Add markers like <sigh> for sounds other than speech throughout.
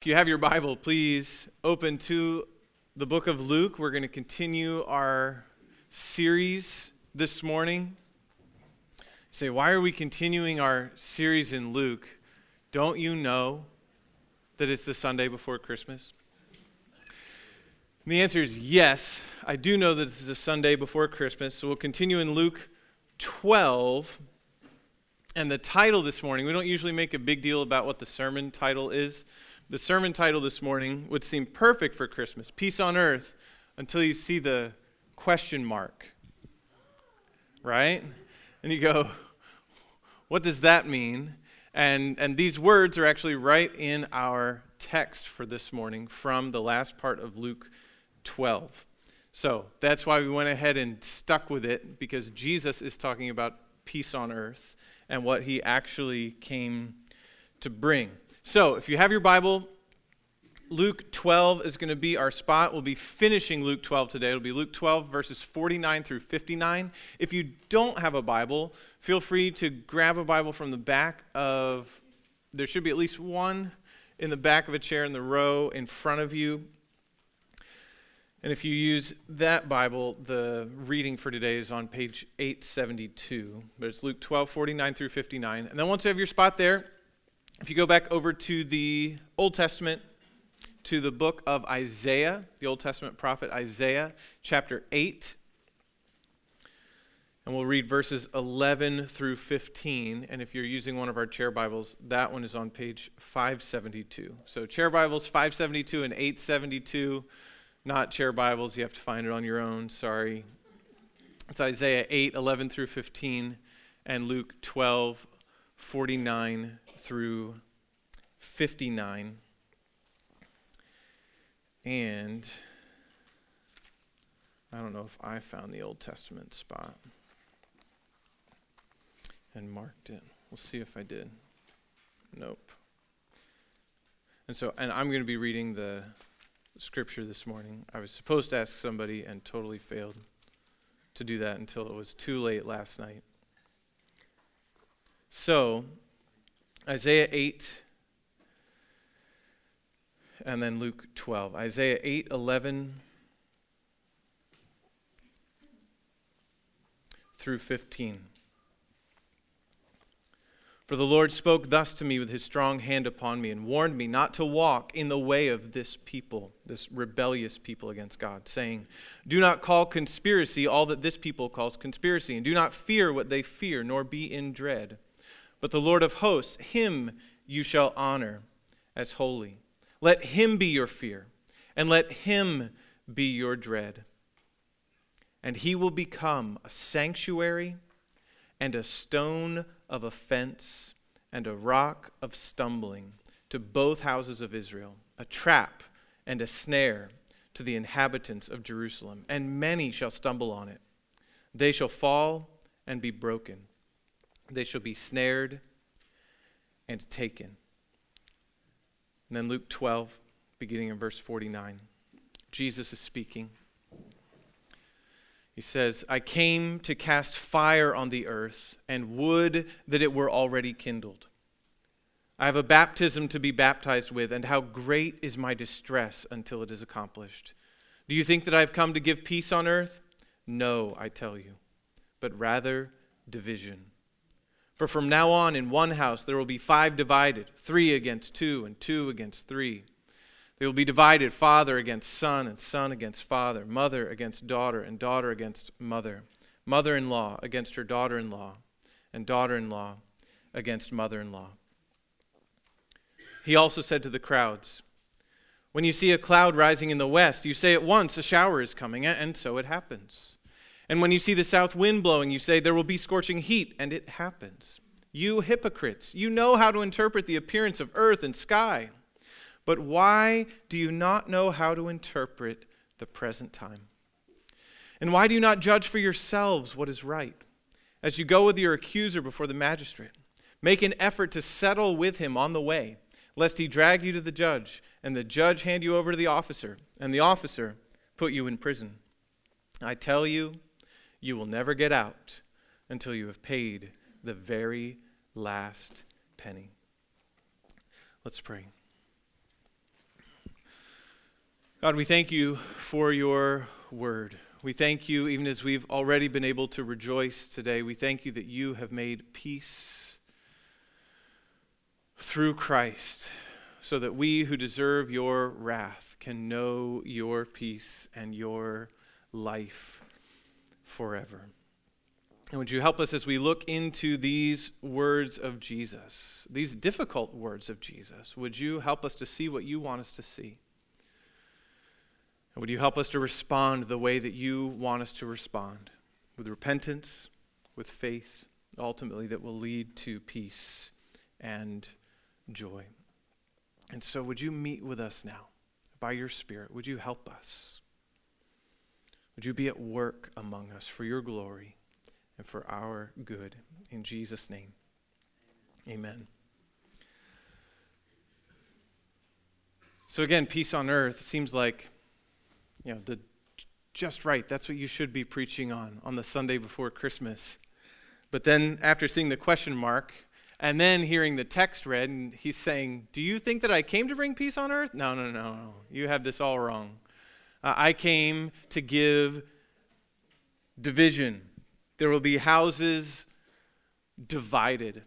If you have your Bible, please open to the book of Luke. We're going to continue our series this morning. Say, why are we continuing our series in Luke? Don't you know that it's the Sunday before Christmas? And the answer is yes. I do know that this is a Sunday before Christmas. So we'll continue in Luke 12. And the title this morning, we don't usually make a big deal about what the sermon title is. The sermon title this morning would seem perfect for Christmas Peace on Earth until you see the question mark. Right? And you go, what does that mean? And, and these words are actually right in our text for this morning from the last part of Luke 12. So that's why we went ahead and stuck with it because Jesus is talking about peace on earth and what he actually came to bring. So, if you have your Bible, Luke 12 is going to be our spot. We'll be finishing Luke 12 today. It'll be Luke 12, verses 49 through 59. If you don't have a Bible, feel free to grab a Bible from the back of, there should be at least one in the back of a chair in the row in front of you. And if you use that Bible, the reading for today is on page 872. But it's Luke 12, 49 through 59. And then once you have your spot there, if you go back over to the Old Testament, to the book of Isaiah, the Old Testament prophet Isaiah, chapter 8, and we'll read verses 11 through 15. And if you're using one of our chair Bibles, that one is on page 572. So, chair Bibles 572 and 872, not chair Bibles. You have to find it on your own. Sorry. It's Isaiah 8, 11 through 15, and Luke 12, 49 through 59. And I don't know if I found the Old Testament spot and marked it. We'll see if I did. Nope. And so, and I'm going to be reading the scripture this morning. I was supposed to ask somebody and totally failed to do that until it was too late last night. So, Isaiah 8 and then Luke 12. Isaiah 8 11 through 15. For the Lord spoke thus to me with his strong hand upon me and warned me not to walk in the way of this people, this rebellious people against God, saying, Do not call conspiracy all that this people calls conspiracy, and do not fear what they fear, nor be in dread. But the Lord of hosts, him you shall honor as holy. Let him be your fear, and let him be your dread. And he will become a sanctuary and a stone of offense and a rock of stumbling to both houses of Israel, a trap and a snare to the inhabitants of Jerusalem. And many shall stumble on it. They shall fall and be broken they shall be snared and taken. And then Luke 12, beginning in verse 49, Jesus is speaking. He says, I came to cast fire on the earth and would that it were already kindled. I have a baptism to be baptized with, and how great is my distress until it is accomplished. Do you think that I have come to give peace on earth? No, I tell you, but rather division. For from now on, in one house there will be five divided three against two, and two against three. They will be divided father against son, and son against father, mother against daughter, and daughter against mother, mother in law against her daughter in law, and daughter in law against mother in law. He also said to the crowds, When you see a cloud rising in the west, you say at once, A shower is coming, and so it happens. And when you see the south wind blowing, you say, There will be scorching heat, and it happens. You hypocrites, you know how to interpret the appearance of earth and sky. But why do you not know how to interpret the present time? And why do you not judge for yourselves what is right? As you go with your accuser before the magistrate, make an effort to settle with him on the way, lest he drag you to the judge, and the judge hand you over to the officer, and the officer put you in prison. I tell you, you will never get out until you have paid the very last penny. Let's pray. God, we thank you for your word. We thank you, even as we've already been able to rejoice today, we thank you that you have made peace through Christ, so that we who deserve your wrath can know your peace and your life forever. And would you help us as we look into these words of Jesus, these difficult words of Jesus? Would you help us to see what you want us to see? And would you help us to respond the way that you want us to respond with repentance, with faith, ultimately that will lead to peace and joy? And so, would you meet with us now by your Spirit? Would you help us? Would you be at work among us for your glory and for our good? In Jesus' name, amen. So, again, peace on earth seems like you know, the just right. That's what you should be preaching on on the Sunday before Christmas. But then after seeing the question mark and then hearing the text read, and he's saying, Do you think that I came to bring peace on earth? No, no, no, no. You have this all wrong. Uh, I came to give division. There will be houses divided.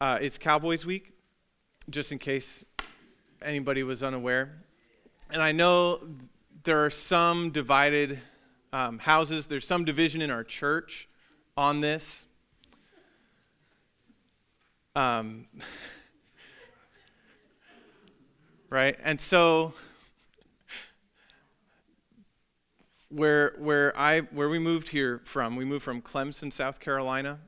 Uh, it's Cowboys Week, just in case anybody was unaware. And I know there are some divided um, houses, there's some division in our church on this. Um, <laughs> right? And so where where I where we moved here from, we moved from Clemson, South Carolina.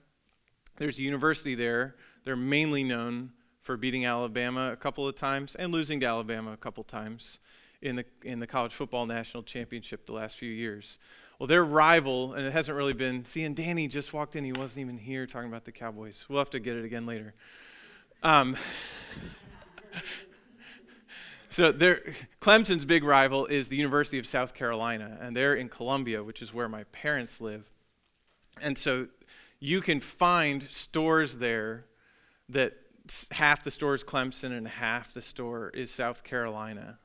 There's a university there. They're mainly known for beating Alabama a couple of times and losing to Alabama a couple times in the, in the college football national championship the last few years. Well, their rival, and it hasn't really been, see, and Danny just walked in. He wasn't even here talking about the Cowboys. We'll have to get it again later. Um, <laughs> so Clemson's big rival is the University of South Carolina, and they're in Columbia, which is where my parents live. And so you can find stores there that half the store is Clemson and half the store is South Carolina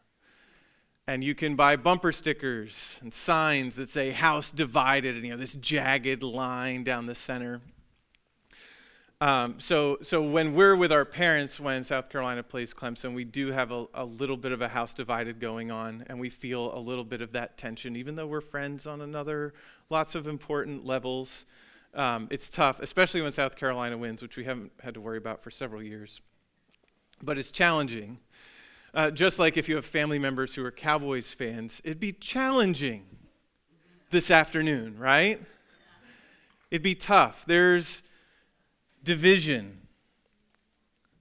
and you can buy bumper stickers and signs that say house divided and you know this jagged line down the center um, so, so when we're with our parents when south carolina plays clemson we do have a, a little bit of a house divided going on and we feel a little bit of that tension even though we're friends on another lots of important levels um, it's tough especially when south carolina wins which we haven't had to worry about for several years but it's challenging uh, just like if you have family members who are Cowboys fans, it'd be challenging this afternoon, right? It'd be tough. There's division.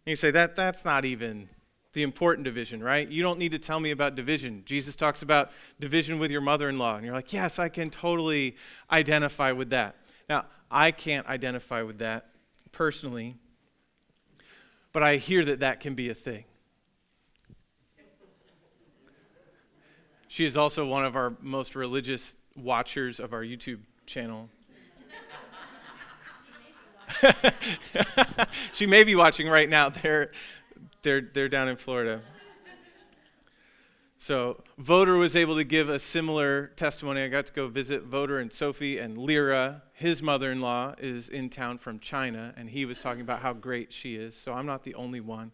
And you say, that, that's not even the important division, right? You don't need to tell me about division. Jesus talks about division with your mother in law. And you're like, yes, I can totally identify with that. Now, I can't identify with that personally, but I hear that that can be a thing. She is also one of our most religious watchers of our YouTube channel. <laughs> she may be watching right now. They're, they're, they're down in Florida. So, Voter was able to give a similar testimony. I got to go visit Voter and Sophie and Lyra. His mother in law is in town from China, and he was talking about how great she is. So, I'm not the only one.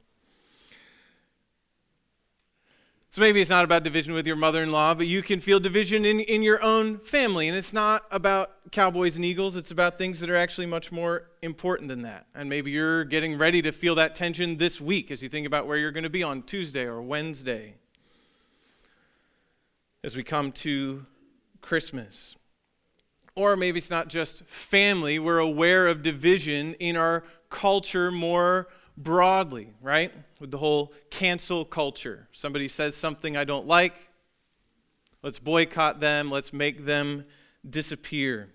So maybe it's not about division with your mother in law, but you can feel division in, in your own family. And it's not about cowboys and eagles, it's about things that are actually much more important than that. And maybe you're getting ready to feel that tension this week as you think about where you're going to be on Tuesday or Wednesday as we come to Christmas. Or maybe it's not just family, we're aware of division in our culture more broadly, right? With the whole cancel culture. Somebody says something I don't like, let's boycott them, let's make them disappear.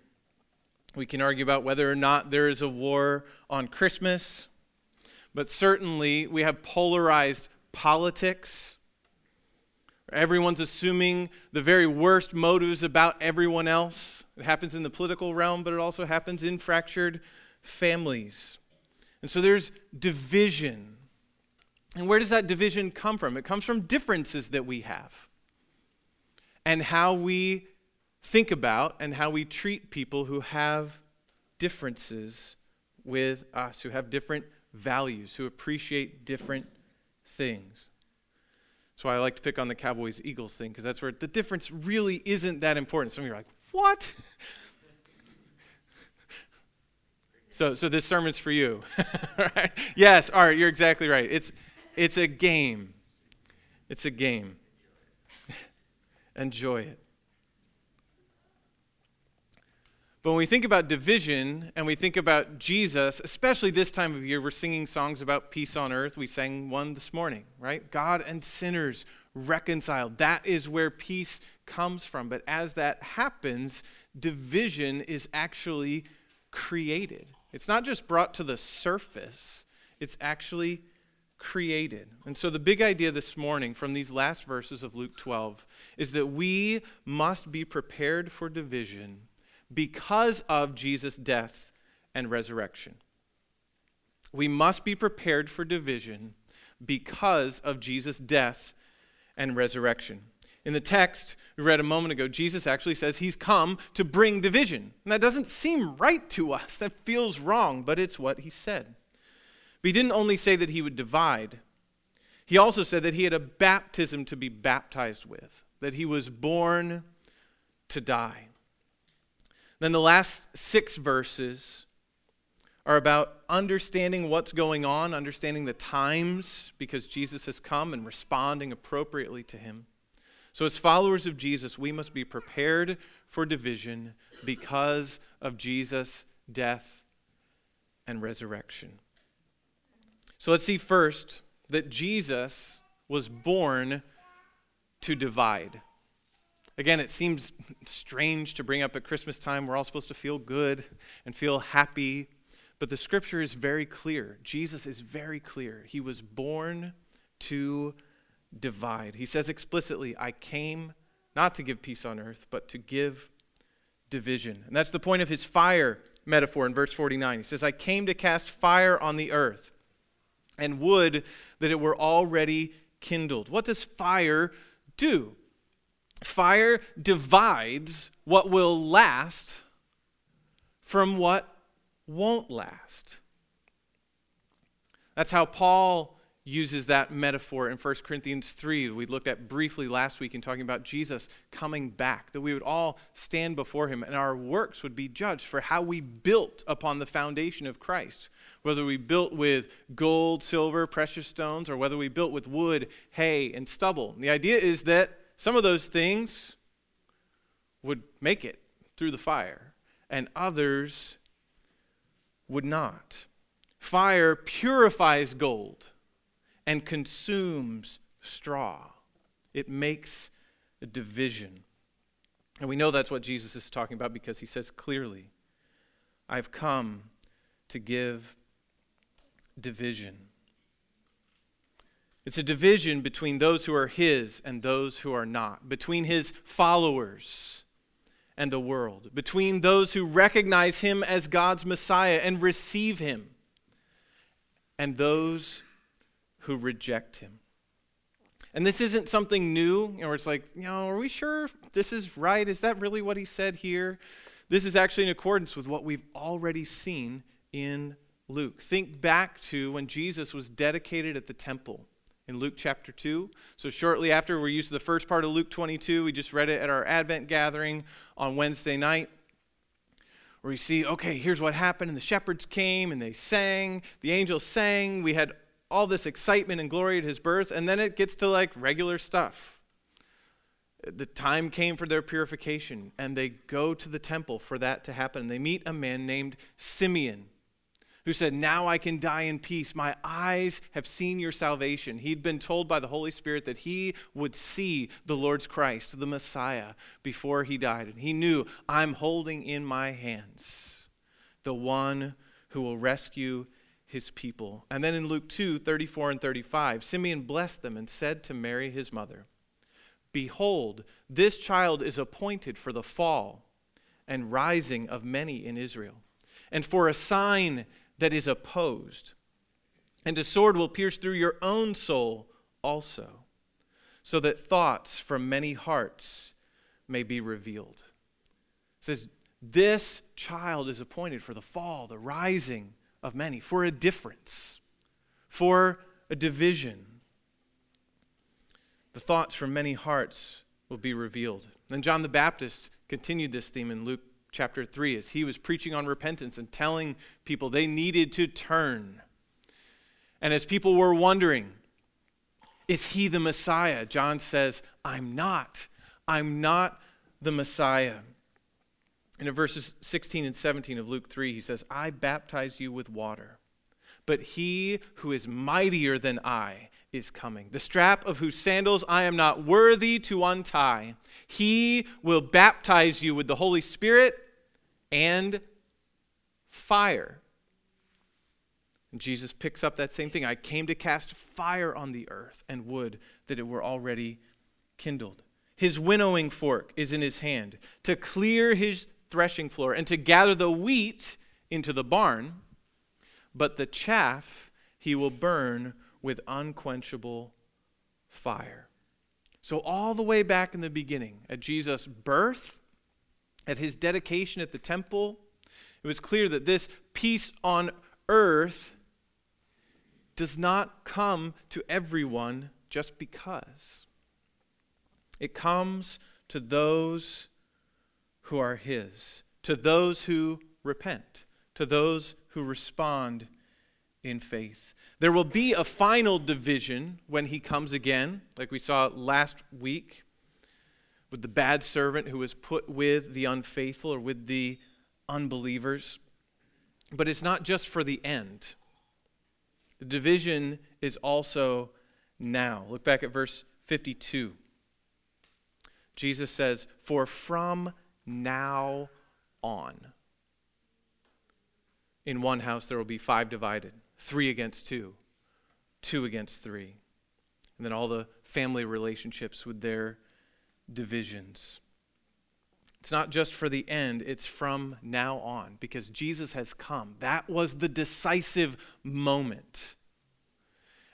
We can argue about whether or not there is a war on Christmas, but certainly we have polarized politics. Everyone's assuming the very worst motives about everyone else. It happens in the political realm, but it also happens in fractured families. And so there's division. And where does that division come from? It comes from differences that we have. and how we think about and how we treat people who have differences with us, who have different values, who appreciate different things. That's why I like to pick on the Cowboys Eagles thing, because that's where the difference really isn't that important. Some of you are like, what? <laughs> so, so this sermon's for you. <laughs> right? Yes, all right, you're exactly right. It's, it's a game. It's a game. <laughs> Enjoy it. But when we think about division and we think about Jesus, especially this time of year, we're singing songs about peace on earth. We sang one this morning, right? God and sinners reconciled. That is where peace comes from. But as that happens, division is actually created. It's not just brought to the surface, it's actually created. And so, the big idea this morning from these last verses of Luke 12 is that we must be prepared for division because of Jesus' death and resurrection. We must be prepared for division because of Jesus' death and resurrection. In the text we read a moment ago, Jesus actually says he's come to bring division. And that doesn't seem right to us. That feels wrong, but it's what he said. But he didn't only say that he would divide, he also said that he had a baptism to be baptized with, that he was born to die. Then the last six verses are about understanding what's going on, understanding the times because Jesus has come and responding appropriately to him. So, as followers of Jesus, we must be prepared for division because of Jesus' death and resurrection. So, let's see first that Jesus was born to divide. Again, it seems strange to bring up at Christmas time. We're all supposed to feel good and feel happy. But the scripture is very clear. Jesus is very clear. He was born to divide. He says explicitly, I came not to give peace on earth, but to give division. And that's the point of his fire metaphor in verse 49. He says, I came to cast fire on the earth and would that it were already kindled. What does fire do? Fire divides what will last from what won't last. That's how Paul uses that metaphor in 1 Corinthians 3 we looked at briefly last week in talking about Jesus coming back that we would all stand before him and our works would be judged for how we built upon the foundation of Christ whether we built with gold, silver, precious stones or whether we built with wood, hay and stubble. And the idea is that some of those things would make it through the fire, and others would not. Fire purifies gold and consumes straw, it makes a division. And we know that's what Jesus is talking about because he says clearly, I've come to give division. It's a division between those who are his and those who are not, between his followers and the world, between those who recognize him as God's Messiah and receive him, and those who reject him. And this isn't something new, you know, where it's like, you know, are we sure this is right? Is that really what he said here? This is actually in accordance with what we've already seen in Luke. Think back to when Jesus was dedicated at the temple in Luke chapter 2. So, shortly after, we're used to the first part of Luke 22. We just read it at our Advent gathering on Wednesday night, where you see, okay, here's what happened. And the shepherds came and they sang, the angels sang. We had all this excitement and glory at his birth. And then it gets to like regular stuff. The time came for their purification, and they go to the temple for that to happen. They meet a man named Simeon who said, Now I can die in peace. My eyes have seen your salvation. He'd been told by the Holy Spirit that he would see the Lord's Christ, the Messiah, before he died. And he knew, I'm holding in my hands the one who will rescue his people. And then in Luke 2 34 and 35, Simeon blessed them and said to Mary, his mother, Behold, this child is appointed for the fall and rising of many in Israel, and for a sign that is opposed. And a sword will pierce through your own soul also, so that thoughts from many hearts may be revealed. It says, This child is appointed for the fall, the rising of many, for a difference, for a division. The thoughts from many hearts will be revealed. And John the Baptist continued this theme in Luke chapter 3 as he was preaching on repentance and telling people they needed to turn. And as people were wondering, is he the Messiah? John says, I'm not. I'm not the Messiah. And in verses 16 and 17 of Luke 3, he says, I baptize you with water, but he who is mightier than I is coming, the strap of whose sandals I am not worthy to untie. He will baptize you with the Holy Spirit and fire. And Jesus picks up that same thing. I came to cast fire on the earth and would that it were already kindled. His winnowing fork is in his hand to clear his threshing floor and to gather the wheat into the barn, but the chaff he will burn with unquenchable fire. So, all the way back in the beginning, at Jesus' birth, at his dedication at the temple, it was clear that this peace on earth does not come to everyone just because. It comes to those who are His, to those who repent, to those who respond in faith. There will be a final division when He comes again, like we saw last week with the bad servant who was put with the unfaithful or with the unbelievers. But it's not just for the end. The division is also now. Look back at verse 52. Jesus says, For from now on, in one house there will be five divided, three against two, two against three. And then all the family relationships with their divisions. It's not just for the end, it's from now on because Jesus has come. That was the decisive moment.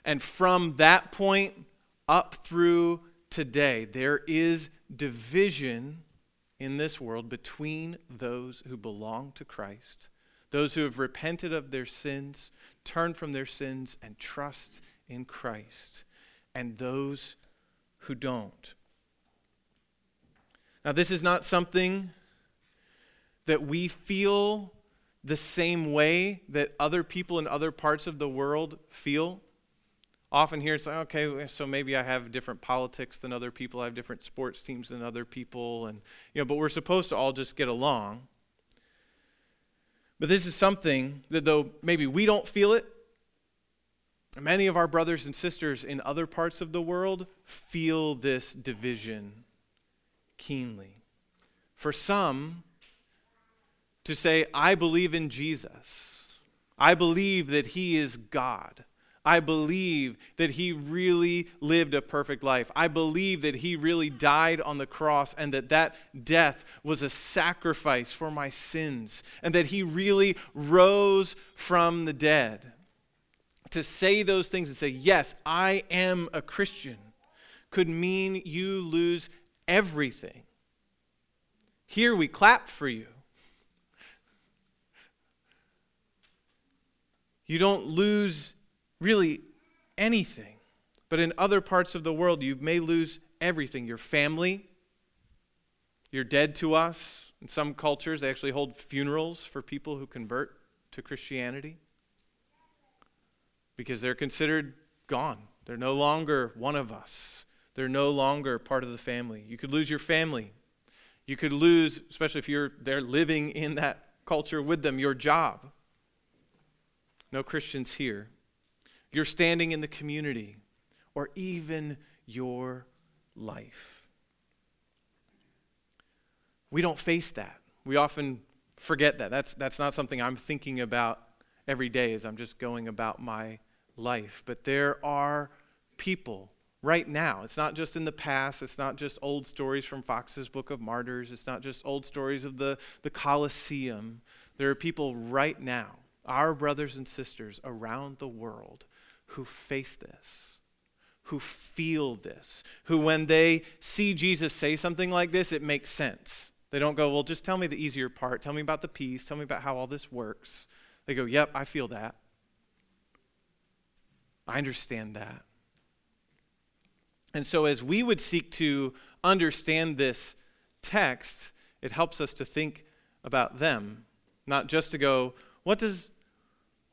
And from that point up through today, there is division in this world between those who belong to Christ, those who have repented of their sins, turned from their sins, and trust in Christ, and those who don't. Now, this is not something that we feel the same way that other people in other parts of the world feel. Often here it's like, okay, so maybe I have different politics than other people, I have different sports teams than other people, and you know, but we're supposed to all just get along. But this is something that though maybe we don't feel it, many of our brothers and sisters in other parts of the world feel this division keenly. For some, to say, I believe in Jesus, I believe that He is God. I believe that he really lived a perfect life. I believe that he really died on the cross and that that death was a sacrifice for my sins and that he really rose from the dead. To say those things and say, Yes, I am a Christian, could mean you lose everything. Here we clap for you. You don't lose really anything. But in other parts of the world, you may lose everything your family, you're dead to us. In some cultures, they actually hold funerals for people who convert to Christianity because they're considered gone. They're no longer one of us. They're no longer part of the family. You could lose your family. You could lose, especially if you're there living in that culture with them, your job. No Christians here. You're standing in the community, or even your life. We don't face that. We often forget that. That's, that's not something I'm thinking about every day as I'm just going about my life. But there are people right now. It's not just in the past. It's not just old stories from Fox's Book of Martyrs. It's not just old stories of the, the Colosseum. There are people right now, our brothers and sisters around the world, who face this, who feel this, who, when they see Jesus say something like this, it makes sense. They don't go, Well, just tell me the easier part. Tell me about the peace. Tell me about how all this works. They go, Yep, I feel that. I understand that. And so, as we would seek to understand this text, it helps us to think about them, not just to go, what does,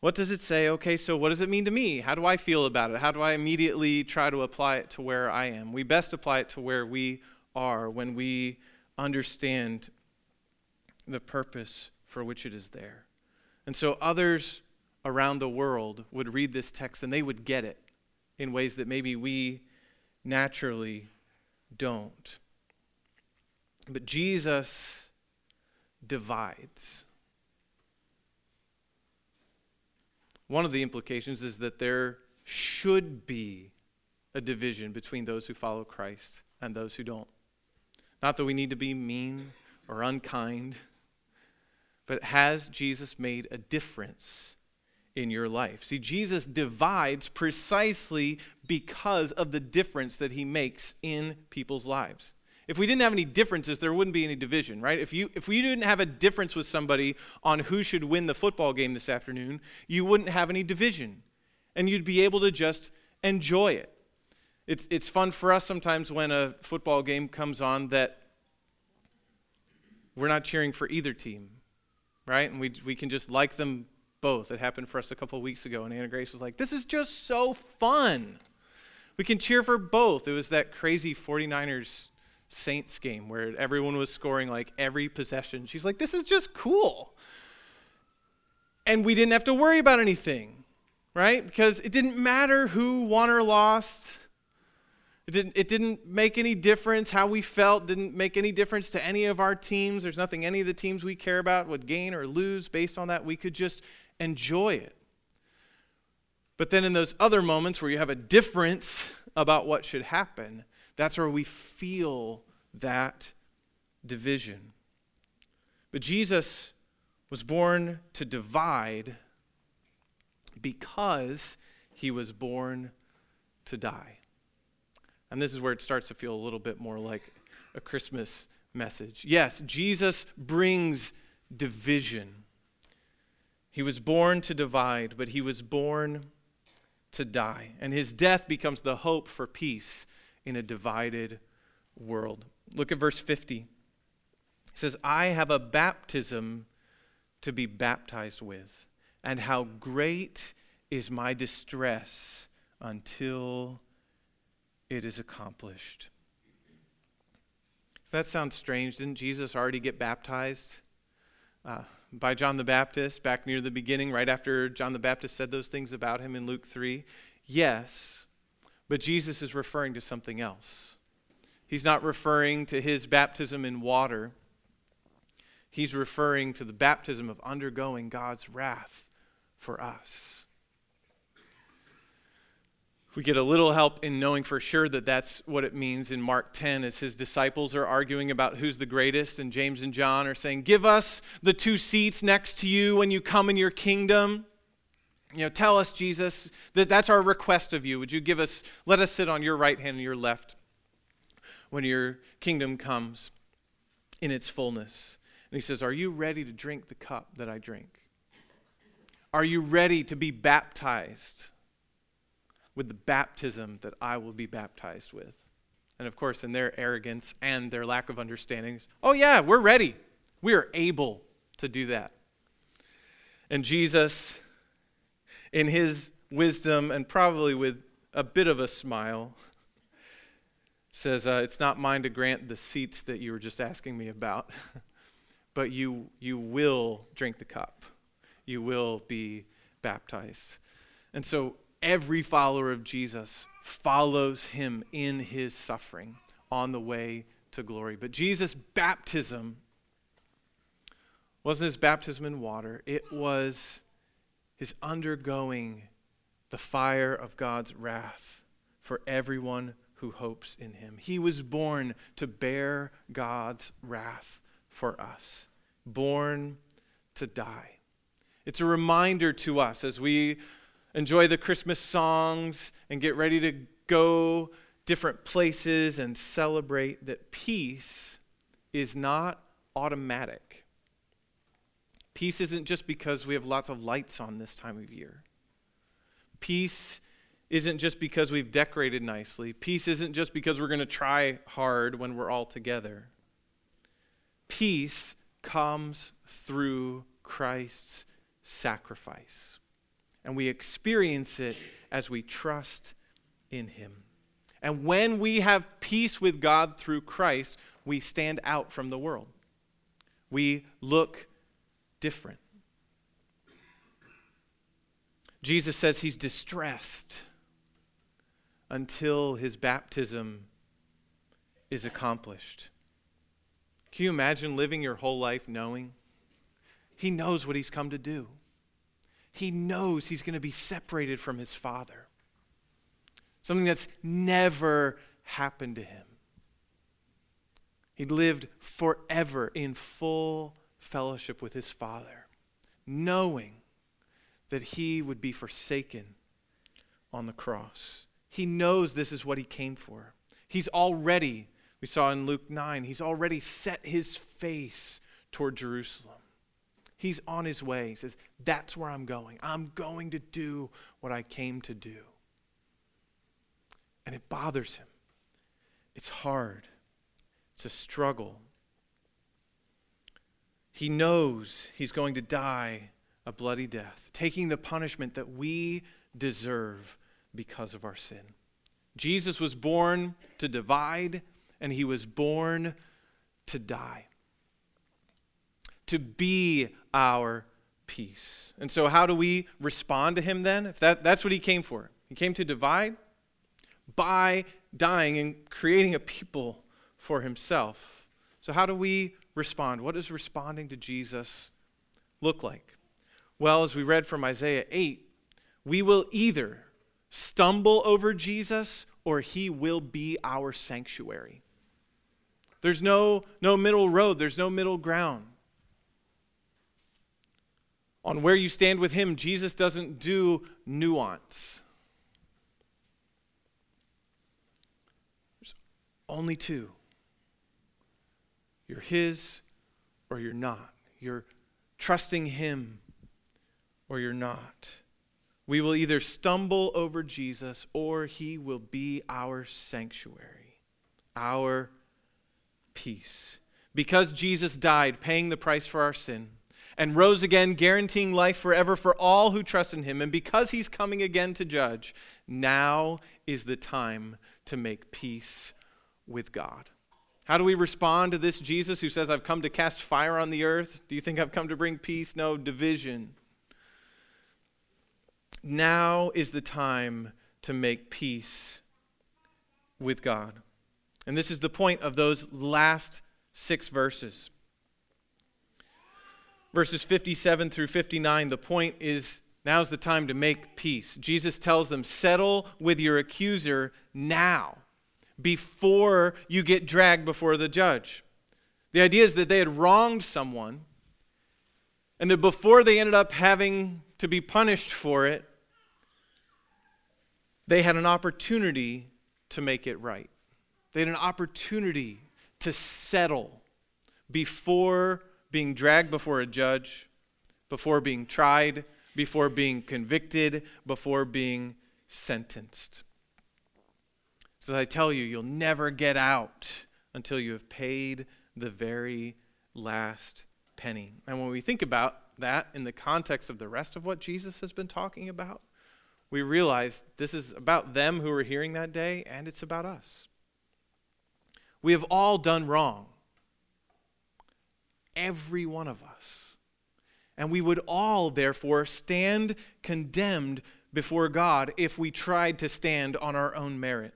what does it say? Okay, so what does it mean to me? How do I feel about it? How do I immediately try to apply it to where I am? We best apply it to where we are when we understand the purpose for which it is there. And so others around the world would read this text and they would get it in ways that maybe we naturally don't. But Jesus divides. One of the implications is that there should be a division between those who follow Christ and those who don't. Not that we need to be mean or unkind, but has Jesus made a difference in your life? See, Jesus divides precisely because of the difference that he makes in people's lives. If we didn't have any differences, there wouldn't be any division, right? If you if we didn't have a difference with somebody on who should win the football game this afternoon, you wouldn't have any division. And you'd be able to just enjoy it. It's it's fun for us sometimes when a football game comes on that we're not cheering for either team, right? And we we can just like them both. It happened for us a couple weeks ago, and Anna Grace was like, This is just so fun. We can cheer for both. It was that crazy 49ers Saints game where everyone was scoring like every possession. She's like, this is just cool. And we didn't have to worry about anything, right? Because it didn't matter who won or lost. It didn't, it didn't make any difference how we felt, didn't make any difference to any of our teams. There's nothing any of the teams we care about would gain or lose based on that. We could just enjoy it. But then in those other moments where you have a difference about what should happen, that's where we feel that division. But Jesus was born to divide because he was born to die. And this is where it starts to feel a little bit more like a Christmas message. Yes, Jesus brings division. He was born to divide, but he was born to die. And his death becomes the hope for peace in a divided world. Look at verse 50. He says, I have a baptism to be baptized with, and how great is my distress until it is accomplished. That sound strange? Didn't Jesus already get baptized uh, by John the Baptist back near the beginning, right after John the Baptist said those things about him in Luke 3? Yes, but Jesus is referring to something else. He's not referring to his baptism in water. He's referring to the baptism of undergoing God's wrath for us. We get a little help in knowing for sure that that's what it means in Mark 10 as his disciples are arguing about who's the greatest, and James and John are saying, Give us the two seats next to you when you come in your kingdom. You know, tell us, Jesus, that that's our request of you. Would you give us, let us sit on your right hand and your left when your kingdom comes in its fullness? And he says, Are you ready to drink the cup that I drink? Are you ready to be baptized with the baptism that I will be baptized with? And of course, in their arrogance and their lack of understanding, oh, yeah, we're ready. We are able to do that. And Jesus in his wisdom and probably with a bit of a smile, says, uh, It's not mine to grant the seats that you were just asking me about, <laughs> but you, you will drink the cup. You will be baptized. And so every follower of Jesus follows him in his suffering on the way to glory. But Jesus' baptism wasn't his baptism in water, it was is undergoing the fire of God's wrath for everyone who hopes in him. He was born to bear God's wrath for us, born to die. It's a reminder to us as we enjoy the Christmas songs and get ready to go different places and celebrate, that peace is not automatic. Peace isn't just because we have lots of lights on this time of year. Peace isn't just because we've decorated nicely. Peace isn't just because we're going to try hard when we're all together. Peace comes through Christ's sacrifice. And we experience it as we trust in Him. And when we have peace with God through Christ, we stand out from the world. We look different. Jesus says he's distressed until his baptism is accomplished. Can you imagine living your whole life knowing? He knows what he's come to do. He knows he's going to be separated from his Father. Something that's never happened to him. He lived forever in full fellowship with his Father, knowing that he would be forsaken on the cross. He knows this is what he came for. He's already, we saw in Luke 9, he's already set his face toward Jerusalem. He's on his way. He says, That's where I'm going. I'm going to do what I came to do. And it bothers him. It's hard, it's a struggle. He knows he's going to die a bloody death, taking the punishment that we deserve because of our sin. Jesus was born to divide, and he was born to die, to be our peace. And so, how do we respond to him then? If that, that's what he came for, he came to divide by dying and creating a people for himself. So, how do we respond? What does responding to Jesus look like? Well, as we read from Isaiah 8, we will either stumble over Jesus or he will be our sanctuary. There's no, no middle road, there's no middle ground. On where you stand with him, Jesus doesn't do nuance. There's only two you're his or you're not. You're trusting him or you're not. We will either stumble over Jesus or he will be our sanctuary, our peace. Because Jesus died, paying the price for our sin, and rose again, guaranteeing life forever for all who trust in him, and because he's coming again to judge, now is the time to make peace with God. How do we respond to this Jesus who says, I've come to cast fire on the earth? Do you think I've come to bring peace? No, division now is the time to make peace with God. And this is the point of those last six verses. Verses 57 through 59, the point is now's the time to make peace. Jesus tells them, settle with your accuser now, before you get dragged before the judge. The idea is that they had wronged someone, and that before they ended up having to be punished for it, they had an opportunity to make it right. They had an opportunity to settle before being dragged before a judge, before being tried, before being convicted, before being sentenced. So I tell you, you'll never get out until you have paid the very last penny. And when we think about that in the context of the rest of what Jesus has been talking about, we realize this is about them who were hearing that day, and it's about us. We have all done wrong. Every one of us. And we would all, therefore, stand condemned before God if we tried to stand on our own merit.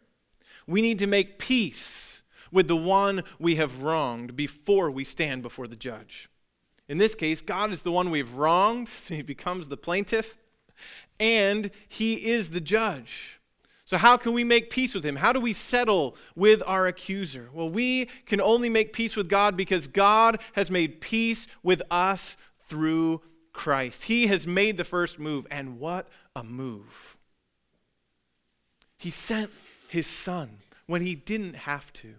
We need to make peace with the one we have wronged before we stand before the judge. In this case, God is the one we've wronged, <laughs> so he becomes the plaintiff and he is the judge. So, how can we make peace with him? How do we settle with our accuser? Well, we can only make peace with God because God has made peace with us through Christ. He has made the first move, and what a move! He sent his son when he didn't have to.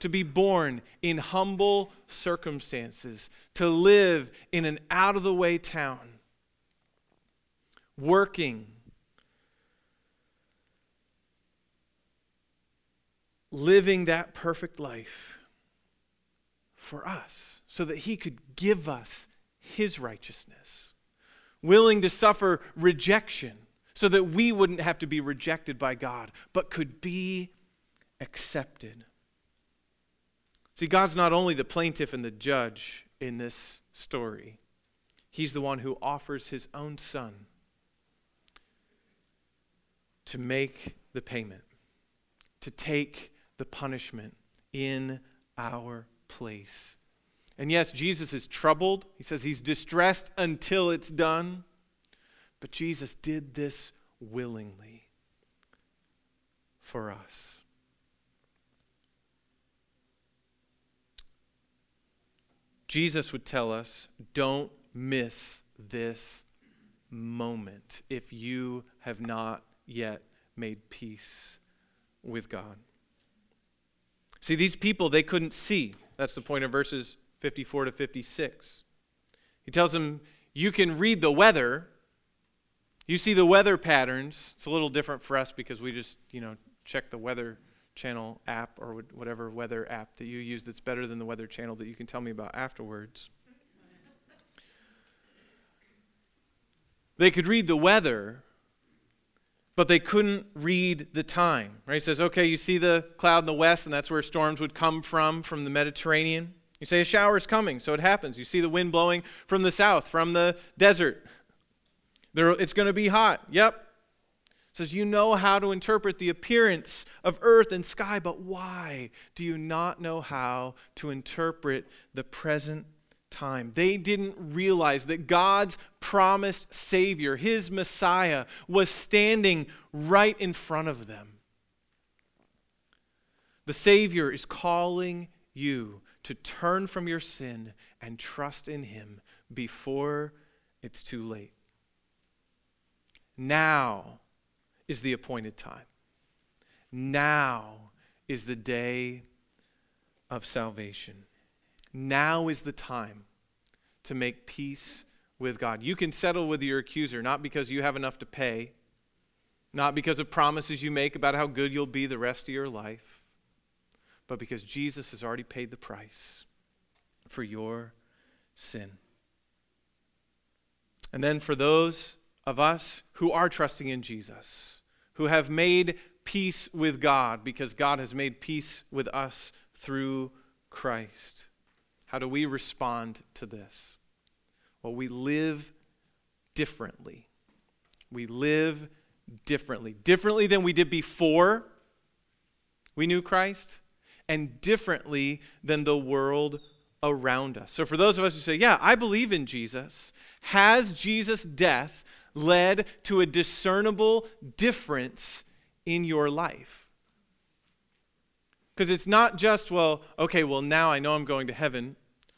To be born in humble circumstances, to live in an out of the way town, working, living that perfect life for us so that he could give us his righteousness, willing to suffer rejection so that we wouldn't have to be rejected by God, but could be accepted. See, God's not only the plaintiff and the judge in this story, He's the one who offers His own Son to make the payment, to take the punishment in our place. And yes, Jesus is troubled. He says he's distressed until it's done. But Jesus did this willingly for us. Jesus would tell us don't miss this moment if you have not yet made peace with God. See, these people, they couldn't see. That's the point of verses 54 to 56. He tells them, You can read the weather, you see the weather patterns. It's a little different for us because we just, you know, check the weather channel app or whatever weather app that you use that's better than the weather channel that you can tell me about afterwards. they could read the weather, but they couldn't read the time. Right? He says, okay, you see the cloud in the west, and that's where storms would come from, from the Mediterranean. You say a shower is coming, so it happens. You see the wind blowing from the south, from the desert. There, it's going to be hot. Yep. Says, You know how to interpret the appearance of earth and sky, but why do you not know how to interpret the present time? They didn't realize that God's promised Savior, his Messiah, was standing right in front of them. The Savior is calling you to turn from your sin and trust in him before it's too late. Now is the appointed time. Now is the day of salvation. Now is the time to make peace with God. You can settle with your accuser not because you have enough to pay, not because of promises you make about how good you'll be the rest of your life, but because Jesus has already paid the price for your sin. And then for those of us who are trusting in Jesus, who have made peace with God because God has made peace with us through Christ. How do we respond to this? Well, we live differently. We live differently. Differently than we did before we knew Christ, and differently than the world around us. So, for those of us who say, Yeah, I believe in Jesus, has Jesus' death led to a discernible difference in your life. Because it's not just, well, okay, well, now I know I'm going to heaven,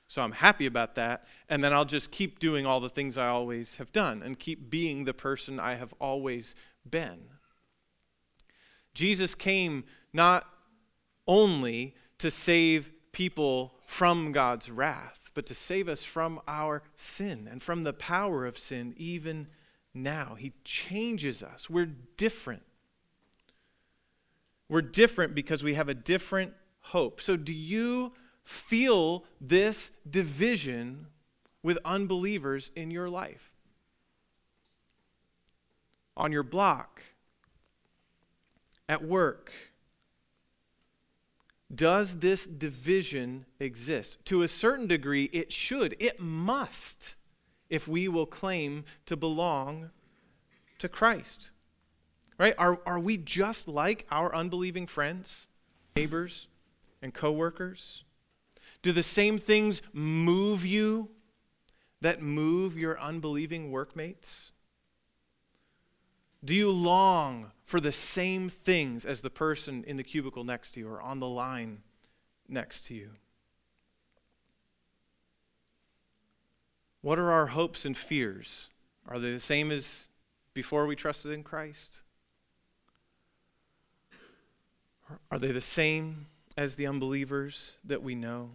so I'm happy about that, and then I'll just keep doing all the things I always have done and keep being the person I have always been. Jesus came not only to save people from God's wrath, but to save us from our sin and from the power of sin, even now. He changes us. We're different. We're different because we have a different hope. So, do you feel this division with unbelievers in your life? On your block, at work? Does this division exist? To a certain degree, it should, it must if we will claim to belong to Christ. Right? Are, are we just like our unbelieving friends, neighbors, and coworkers? Do the same things move you that move your unbelieving workmates? Do you long for the same things as the person in the cubicle next to you or on the line next to you? What are our hopes and fears? Are they the same as before we trusted in Christ? Are they the same as the unbelievers that we know?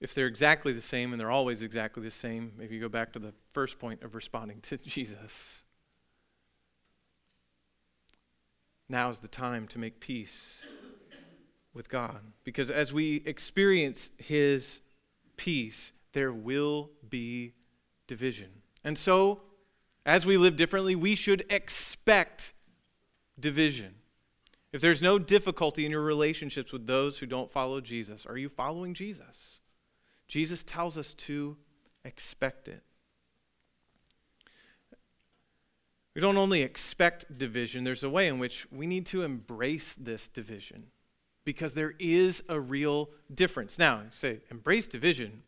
If they're exactly the same and they're always exactly the same, maybe you go back to the first point of responding to <laughs> Jesus. Now is the time to make peace with God. Because as we experience His peace, there will be division. And so, as we live differently, we should expect division. If there's no difficulty in your relationships with those who don't follow Jesus, are you following Jesus? Jesus tells us to expect it. We don't only expect division, there's a way in which we need to embrace this division because there is a real difference. Now, say, embrace division.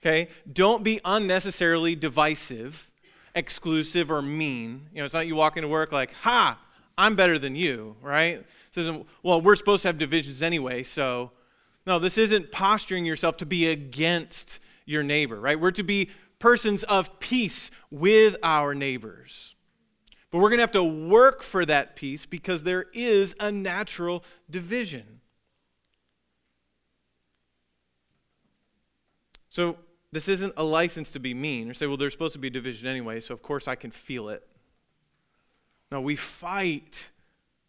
Okay? Don't be unnecessarily divisive, exclusive, or mean. You know, it's not you walk into work like, ha, I'm better than you, right? It isn't, well, we're supposed to have divisions anyway, so. No, this isn't posturing yourself to be against your neighbor, right? We're to be persons of peace with our neighbors. But we're going to have to work for that peace because there is a natural division. So this isn't a license to be mean or say, well, there's supposed to be division anyway, so of course I can feel it. No, we fight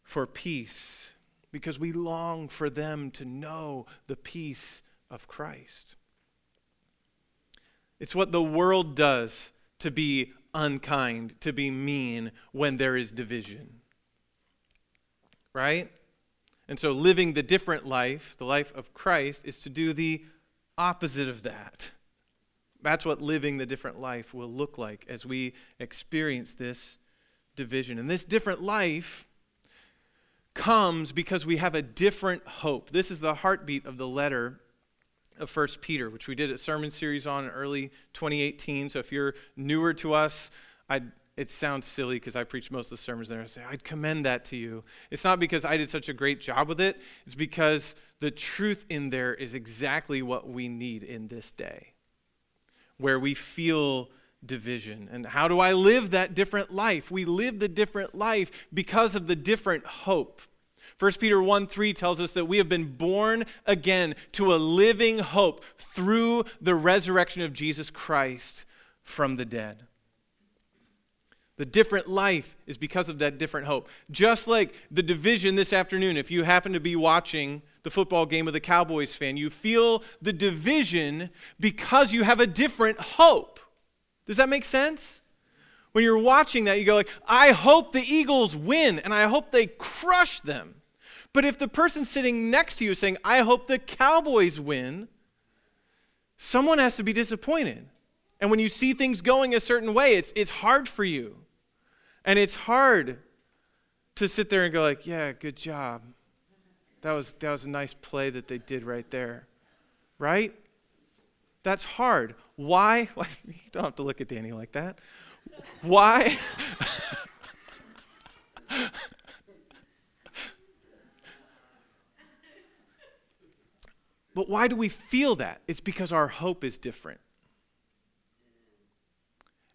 for peace because we long for them to know the peace of Christ. It's what the world does to be unkind, to be mean when there is division. Right? And so living the different life, the life of Christ, is to do the opposite of that. That's what living the different life will look like as we experience this division. And this different life comes because we have a different hope. This is the heartbeat of the letter of First Peter, which we did a sermon series on in early 2018. So if you're newer to us, I'd it sounds silly because I preach most of the sermons there. I say, I'd commend that to you. It's not because I did such a great job with it, it's because the truth in there is exactly what we need in this day, where we feel division. And how do I live that different life? We live the different life because of the different hope. 1 Peter 1 3 tells us that we have been born again to a living hope through the resurrection of Jesus Christ from the dead. The different life is because of that different hope. Just like the division this afternoon, if you happen to be watching the football game with a Cowboys fan, you feel the division because you have a different hope. Does that make sense? When you're watching that, you go like, I hope the Eagles win and I hope they crush them. But if the person sitting next to you is saying, I hope the Cowboys win, someone has to be disappointed. And when you see things going a certain way, it's, it's hard for you. And it's hard to sit there and go like, yeah, good job. That was, that was a nice play that they did right there. Right? That's hard. Why? <laughs> you don't have to look at Danny like that. Why? <laughs> but why do we feel that? It's because our hope is different.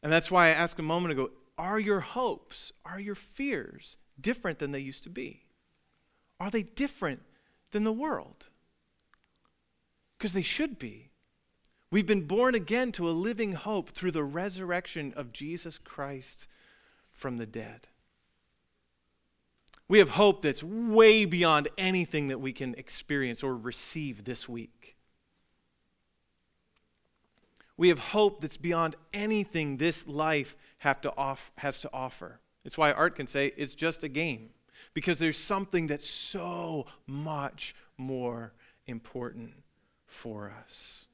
And that's why I asked a moment ago are your hopes, are your fears different than they used to be? Are they different than the world? Because they should be. We've been born again to a living hope through the resurrection of Jesus Christ from the dead. We have hope that's way beyond anything that we can experience or receive this week. We have hope that's beyond anything this life have to off, has to offer. It's why art can say it's just a game, because there's something that's so much more important for us.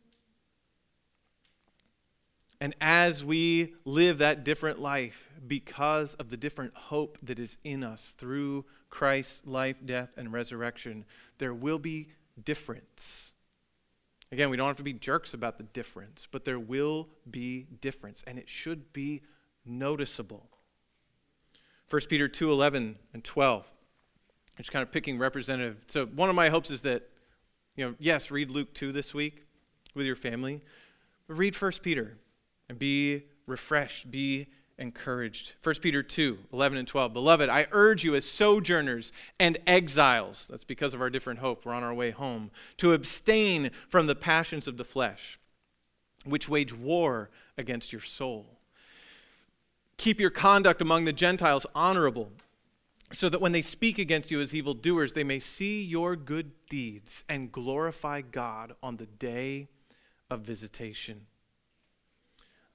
And as we live that different life, because of the different hope that is in us through Christ's life, death, and resurrection, there will be difference. Again, we don't have to be jerks about the difference, but there will be difference, and it should be noticeable. 1 Peter 2 11 and 12. Just kind of picking representative. So, one of my hopes is that, you know, yes, read Luke 2 this week with your family, but read 1 Peter and be refreshed, be encouraged. 1 Peter 2 11 and 12. Beloved, I urge you as sojourners and exiles, that's because of our different hope, we're on our way home, to abstain from the passions of the flesh, which wage war against your soul. Keep your conduct among the Gentiles honorable, so that when they speak against you as evildoers, they may see your good deeds and glorify God on the day of visitation.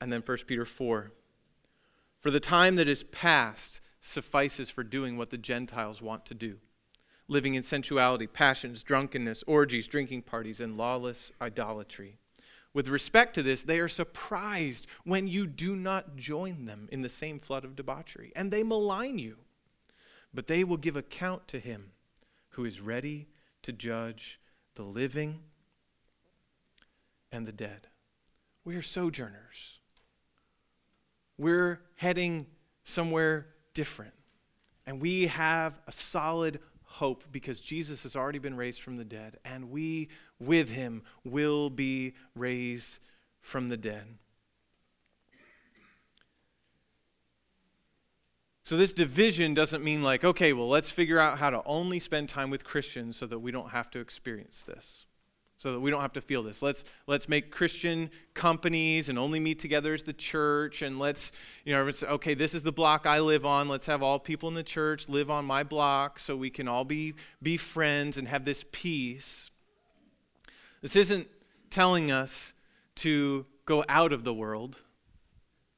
and then 1 Peter 4. For the time that is past suffices for doing what the Gentiles want to do living in sensuality, passions, drunkenness, orgies, drinking parties, and lawless idolatry. With respect to this, they are surprised when you do not join them in the same flood of debauchery, and they malign you. But they will give account to him who is ready to judge the living and the dead. We are sojourners we're heading somewhere different. And we have a solid hope because Jesus has already been raised from the dead, and we with him will be raised from the dead. So, this division doesn't mean like, okay, well, let's figure out how to only spend time with Christians so that we don't have to experience this so that we don't have to feel this. Let's let's make Christian companies and only meet together as the church and let's you know it's okay this is the block I live on. Let's have all people in the church live on my block so we can all be be friends and have this peace. This isn't telling us to go out of the world.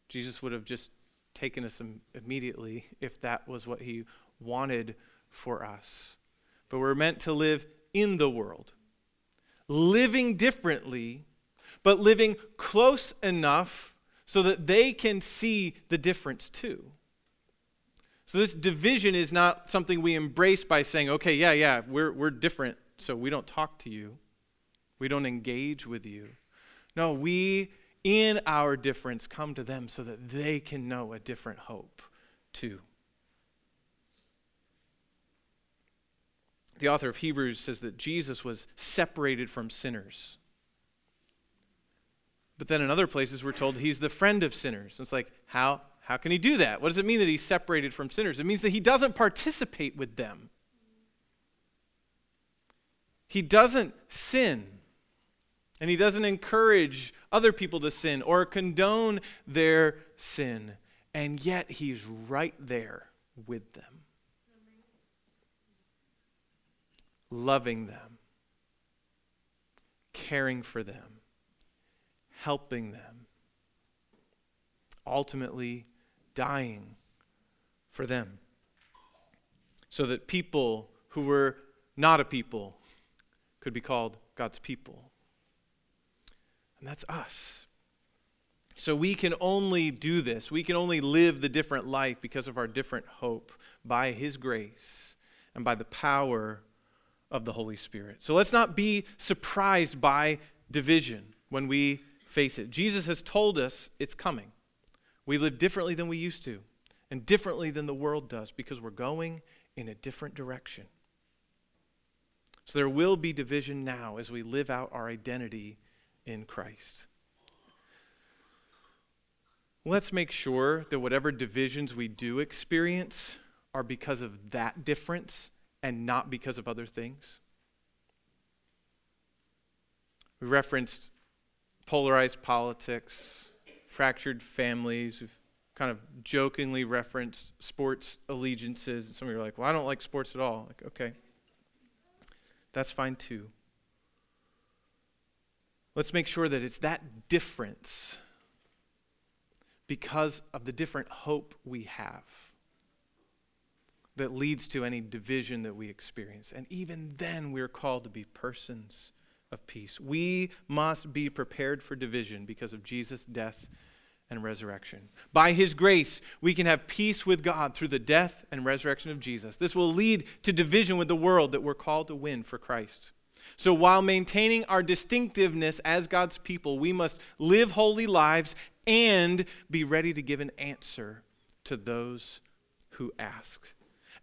Jesus would have just taken us immediately if that was what he wanted for us. But we're meant to live in the world living differently, but living close enough so that they can see the difference too. So, this division is not something we embrace by saying, okay, yeah, yeah, we're, we're different, so we don't talk to you, we don't engage with you. No, we, in our difference, come to them so that they can know a different hope too. The author of Hebrews says that Jesus was separated from sinners. But then in other places, we're told he's the friend of sinners. it's like, how, how can he do that? What does it mean that he's separated from sinners? It means that he doesn't participate with them, he doesn't sin. And he doesn't encourage other people to sin or condone their sin. And yet he's right there with them. Loving them, caring for them, helping them, ultimately dying for them. So that people who were not a people could be called God's people. And that's us. So we can only do this. We can only live the different life because of our different hope by His grace and by the power of the Holy Spirit. So let's not be surprised by division when we face it. Jesus has told us it's coming. We live differently than we used to and differently than the world does because we're going in a different direction. So there will be division now as we live out our identity in Christ. Let's make sure that whatever divisions we do experience are because of that difference and not because of other things. We referenced polarized politics, fractured families. We've kind of jokingly referenced sports allegiances. And some of you are like, well, I don't like sports at all. Like, okay, that's fine too. Let's make sure that it's that difference because of the different hope we have that leads to any division that we experience. And even then, we're called to be persons of peace. We must be prepared for division because of Jesus' death and resurrection. By his grace, we can have peace with God through the death and resurrection of Jesus. This will lead to division with the world that we're called to win for Christ. So, while maintaining our distinctiveness as God's people, we must live holy lives and be ready to give an answer to those who ask.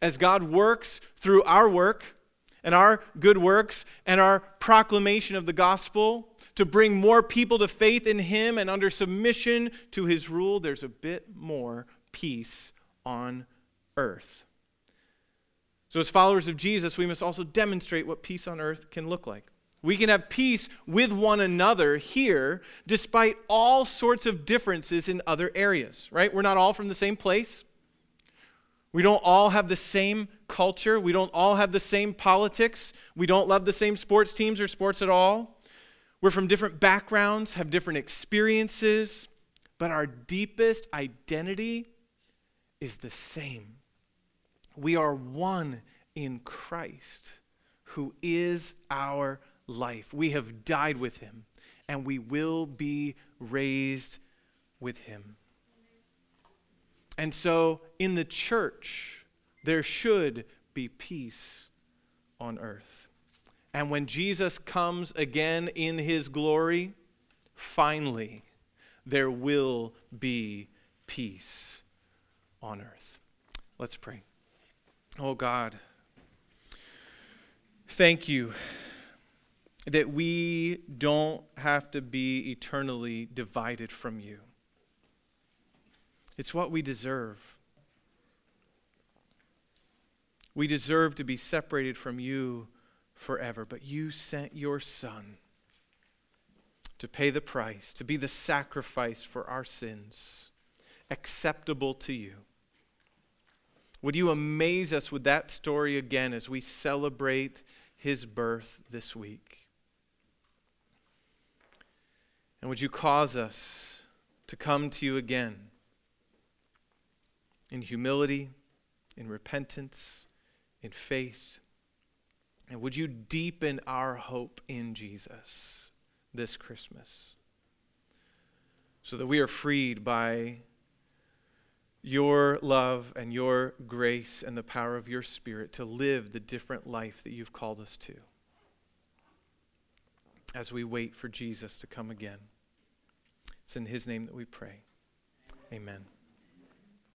As God works through our work and our good works and our proclamation of the gospel, to bring more people to faith in Him and under submission to His rule, there's a bit more peace on earth. So, as followers of Jesus, we must also demonstrate what peace on earth can look like. We can have peace with one another here despite all sorts of differences in other areas, right? We're not all from the same place. We don't all have the same culture. We don't all have the same politics. We don't love the same sports teams or sports at all. We're from different backgrounds, have different experiences, but our deepest identity is the same. We are one in Christ, who is our life. We have died with him, and we will be raised with him. And so, in the church, there should be peace on earth. And when Jesus comes again in his glory, finally, there will be peace on earth. Let's pray. Oh God, thank you that we don't have to be eternally divided from you. It's what we deserve. We deserve to be separated from you forever. But you sent your Son to pay the price, to be the sacrifice for our sins, acceptable to you. Would you amaze us with that story again as we celebrate his birth this week? And would you cause us to come to you again in humility, in repentance, in faith? And would you deepen our hope in Jesus this Christmas so that we are freed by your love and your grace and the power of your Spirit to live the different life that you've called us to as we wait for Jesus to come again. It's in His name that we pray. Amen.